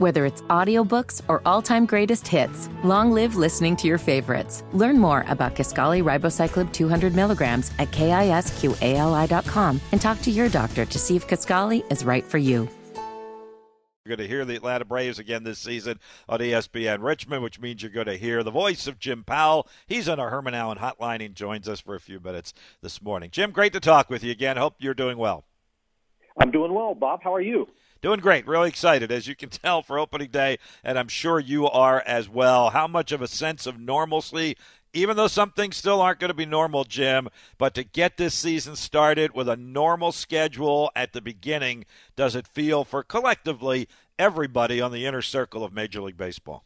Whether it's audiobooks or all-time greatest hits, long live listening to your favorites. Learn more about Kisqali Ribociclib 200 milligrams at kisqali.com and talk to your doctor to see if Kisqali is right for you. You're going to hear the Atlanta Braves again this season on ESPN Richmond, which means you're going to hear the voice of Jim Powell. He's on our Herman Allen hotline and joins us for a few minutes this morning. Jim, great to talk with you again. Hope you're doing well. I'm doing well, Bob. How are you? Doing great. Really excited, as you can tell, for opening day, and I'm sure you are as well. How much of a sense of normalcy even though some things still aren't going to be normal, Jim, but to get this season started with a normal schedule at the beginning, does it feel for collectively everybody on the inner circle of Major League Baseball?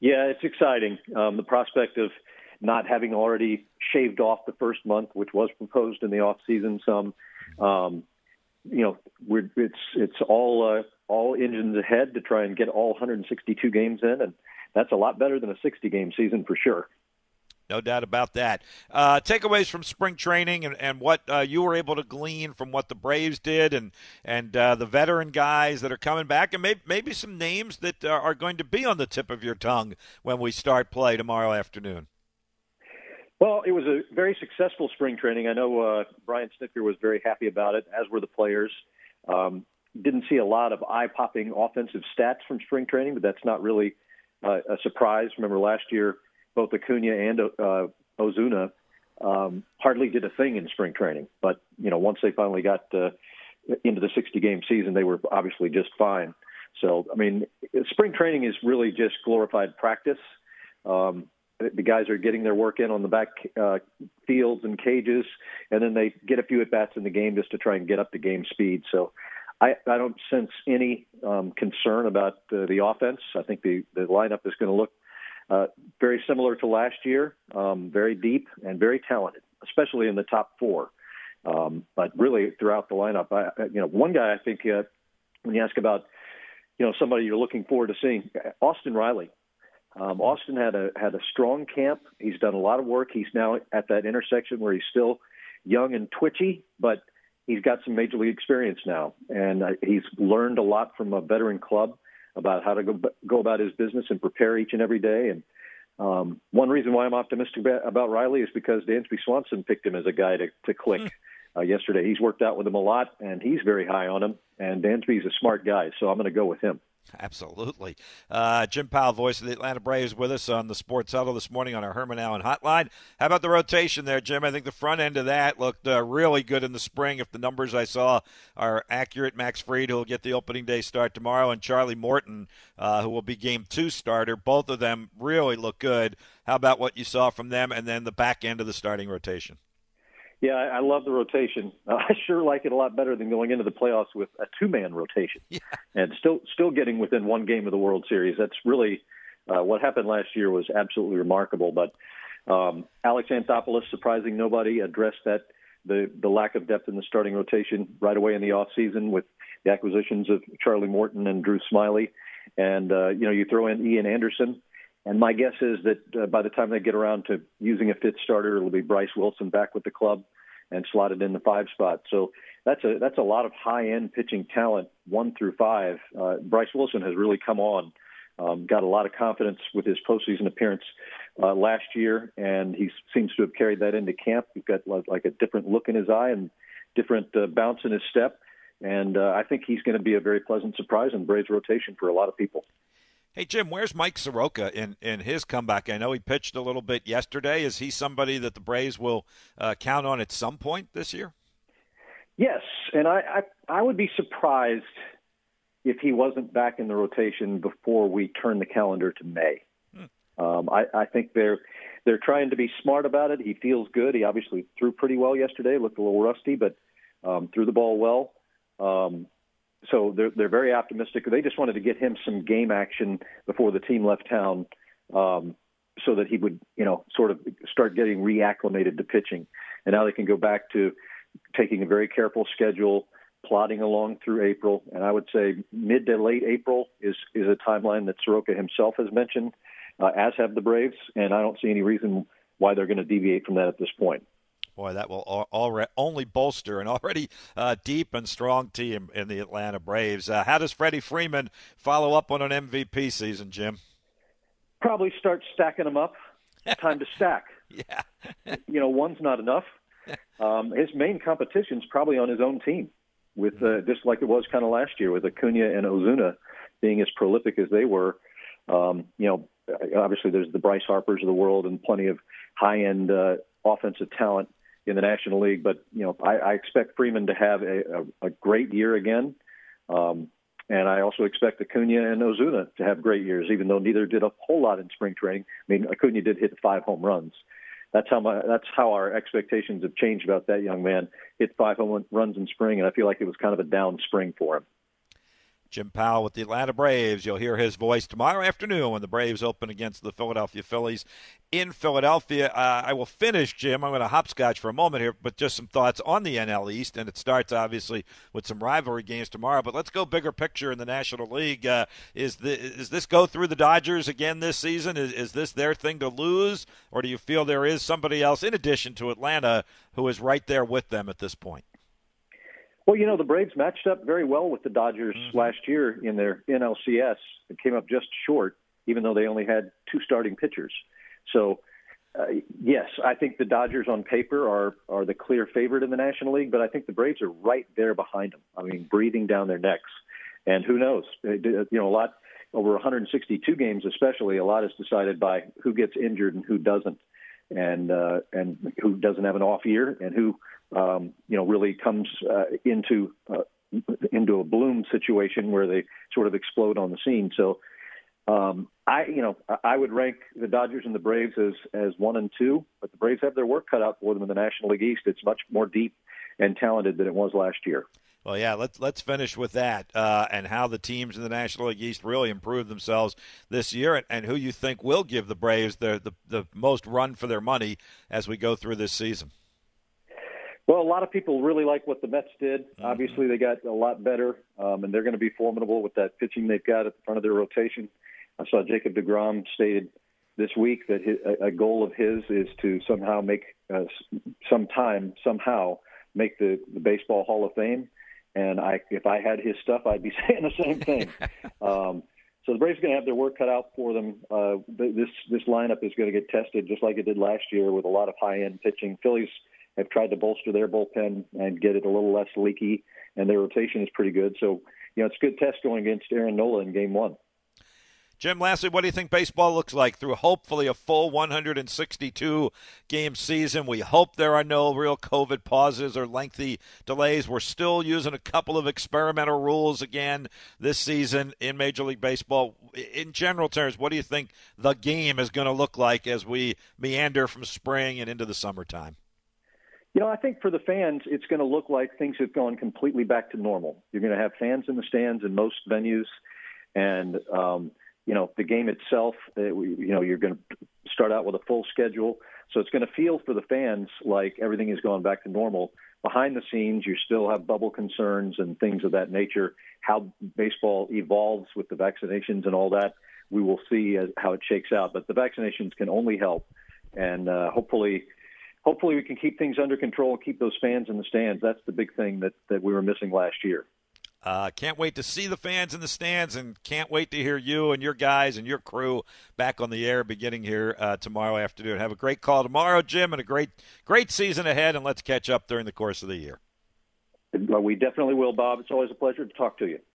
Yeah, it's exciting. Um, the prospect of not having already shaved off the first month, which was proposed in the off season, some, um, you know, we're, it's it's all uh, all engines ahead to try and get all 162 games in, and that's a lot better than a 60 game season for sure. No doubt about that. Uh, takeaways from spring training and, and what uh, you were able to glean from what the Braves did and and uh, the veteran guys that are coming back, and maybe, maybe some names that are going to be on the tip of your tongue when we start play tomorrow afternoon. Well, it was a very successful spring training. I know uh, Brian Snitker was very happy about it, as were the players. Um, didn't see a lot of eye-popping offensive stats from spring training, but that's not really uh, a surprise. Remember last year both Acuna and uh, Ozuna um, hardly did a thing in spring training. But you know, once they finally got uh, into the 60 game season, they were obviously just fine. So I mean, spring training is really just glorified practice. Um, the guys are getting their work in on the back uh, fields and cages, and then they get a few at bats in the game just to try and get up to game speed. So I, I don't sense any um, concern about uh, the offense. I think the, the lineup is going to look uh, very similar to last year, um, very deep and very talented, especially in the top four. Um, but really throughout the lineup, I, you know, one guy I think uh, when you ask about, you know, somebody you're looking forward to seeing, Austin Riley. Um, Austin had a had a strong camp. He's done a lot of work. He's now at that intersection where he's still young and twitchy, but he's got some major league experience now, and uh, he's learned a lot from a veteran club about how to go go about his business and prepare each and every day. And um, one reason why I'm optimistic about Riley is because Dansby Swanson picked him as a guy to, to click hmm. uh, yesterday. He's worked out with him a lot, and he's very high on him. And Dansby's a smart guy, so I'm going to go with him. Absolutely. Uh, Jim Powell, voice of the Atlanta Braves, with us on the Sports Huddle this morning on our Herman Allen hotline. How about the rotation there, Jim? I think the front end of that looked uh, really good in the spring. If the numbers I saw are accurate, Max Fried, who will get the opening day start tomorrow, and Charlie Morton, uh, who will be game two starter, both of them really look good. How about what you saw from them and then the back end of the starting rotation? Yeah, I love the rotation. Uh, I sure like it a lot better than going into the playoffs with a two-man rotation, yeah. and still still getting within one game of the World Series. That's really uh, what happened last year was absolutely remarkable. But um, Alex Anthopoulos, surprising nobody, addressed that the the lack of depth in the starting rotation right away in the off season with the acquisitions of Charlie Morton and Drew Smyly, and uh, you know you throw in Ian Anderson and my guess is that uh, by the time they get around to using a fifth starter, it'll be Bryce Wilson back with the club and slotted in the five spot. So that's a that's a lot of high end pitching talent, one through five. Uh, Bryce Wilson has really come on, um, got a lot of confidence with his postseason appearance uh, last year, and he seems to have carried that into camp. He's got like a different look in his eye and different uh, bounce in his step. And uh, I think he's going to be a very pleasant surprise in Braves rotation for a lot of people. Hey Jim, where's Mike Soroka in, in his comeback? I know he pitched a little bit yesterday. Is he somebody that the Braves will uh, count on at some point this year? Yes, and I, I I would be surprised if he wasn't back in the rotation before we turn the calendar to May. Hmm. Um, I, I think they're they're trying to be smart about it. He feels good. He obviously threw pretty well yesterday. Looked a little rusty, but um, threw the ball well. Um, so they're they're very optimistic. They just wanted to get him some game action before the team left town, um, so that he would you know sort of start getting reacclimated to pitching, and now they can go back to taking a very careful schedule, plodding along through April, and I would say mid to late April is is a timeline that Soroka himself has mentioned, uh, as have the Braves, and I don't see any reason why they're going to deviate from that at this point. Boy, that will all, only bolster an already uh, deep and strong team in the Atlanta Braves. Uh, how does Freddie Freeman follow up on an MVP season, Jim? Probably start stacking them up. Time to stack. yeah. you know, one's not enough. Um, his main competition's probably on his own team, with uh, just like it was kind of last year with Acuna and Ozuna being as prolific as they were. Um, you know, obviously there's the Bryce Harpers of the world and plenty of high-end uh, offensive talent in the National League. But you know, I, I expect Freeman to have a, a, a great year again, um, and I also expect Acuna and Ozuna to have great years, even though neither did a whole lot in spring training. I mean, Acuna did hit five home runs. That's how my that's how our expectations have changed about that young man. Hit five home runs in spring, and I feel like it was kind of a down spring for him. Jim Powell with the Atlanta Braves. You'll hear his voice tomorrow afternoon when the Braves open against the Philadelphia Phillies in Philadelphia. Uh, I will finish, Jim. I'm going to hopscotch for a moment here, but just some thoughts on the NL East. And it starts, obviously, with some rivalry games tomorrow. But let's go bigger picture in the National League. Uh, is, the, is this go through the Dodgers again this season? Is, is this their thing to lose? Or do you feel there is somebody else, in addition to Atlanta, who is right there with them at this point? Well, you know, the Braves matched up very well with the Dodgers mm-hmm. last year in their NLCS and came up just short, even though they only had two starting pitchers. So, uh, yes, I think the Dodgers on paper are are the clear favorite in the National League, but I think the Braves are right there behind them. I mean, breathing down their necks. And who knows? You know, a lot over 162 games, especially, a lot is decided by who gets injured and who doesn't, and uh, and who doesn't have an off year, and who um, you know, really comes uh, into uh, into a bloom situation where they sort of explode on the scene. So, um, I, you know, I would rank the Dodgers and the Braves as as one and two, but the Braves have their work cut out for them in the National League East. It's much more deep and talented than it was last year. Well, yeah, let's let's finish with that uh, and how the teams in the National League East really improved themselves this year, and, and who you think will give the Braves the, the the most run for their money as we go through this season. Well, a lot of people really like what the Mets did. Mm-hmm. Obviously, they got a lot better, um, and they're going to be formidable with that pitching they've got at the front of their rotation. I saw Jacob DeGrom stated this week that his, a goal of his is to somehow make uh, sometime somehow make the, the baseball Hall of Fame. And I, if I had his stuff, I'd be saying the same thing. um, so the Braves are going to have their work cut out for them. Uh, this this lineup is going to get tested just like it did last year with a lot of high end pitching. Phillies have tried to bolster their bullpen and get it a little less leaky, and their rotation is pretty good. So, you know, it's a good test going against Aaron Nola in Game One. Jim, lastly, what do you think baseball looks like through hopefully a full 162 game season? We hope there are no real COVID pauses or lengthy delays. We're still using a couple of experimental rules again this season in Major League Baseball. In general terms, what do you think the game is going to look like as we meander from spring and into the summertime? You know, I think for the fans, it's going to look like things have gone completely back to normal. You're going to have fans in the stands in most venues, and um, you know the game itself. Uh, you know, you're going to start out with a full schedule, so it's going to feel for the fans like everything has gone back to normal. Behind the scenes, you still have bubble concerns and things of that nature. How baseball evolves with the vaccinations and all that, we will see as, how it shakes out. But the vaccinations can only help, and uh, hopefully hopefully we can keep things under control and keep those fans in the stands. That's the big thing that, that we were missing last year. Uh, can't wait to see the fans in the stands and can't wait to hear you and your guys and your crew back on the air beginning here uh, tomorrow afternoon. Have a great call tomorrow, Jim, and a great, great season ahead, and let's catch up during the course of the year. Well, we definitely will, Bob. It's always a pleasure to talk to you.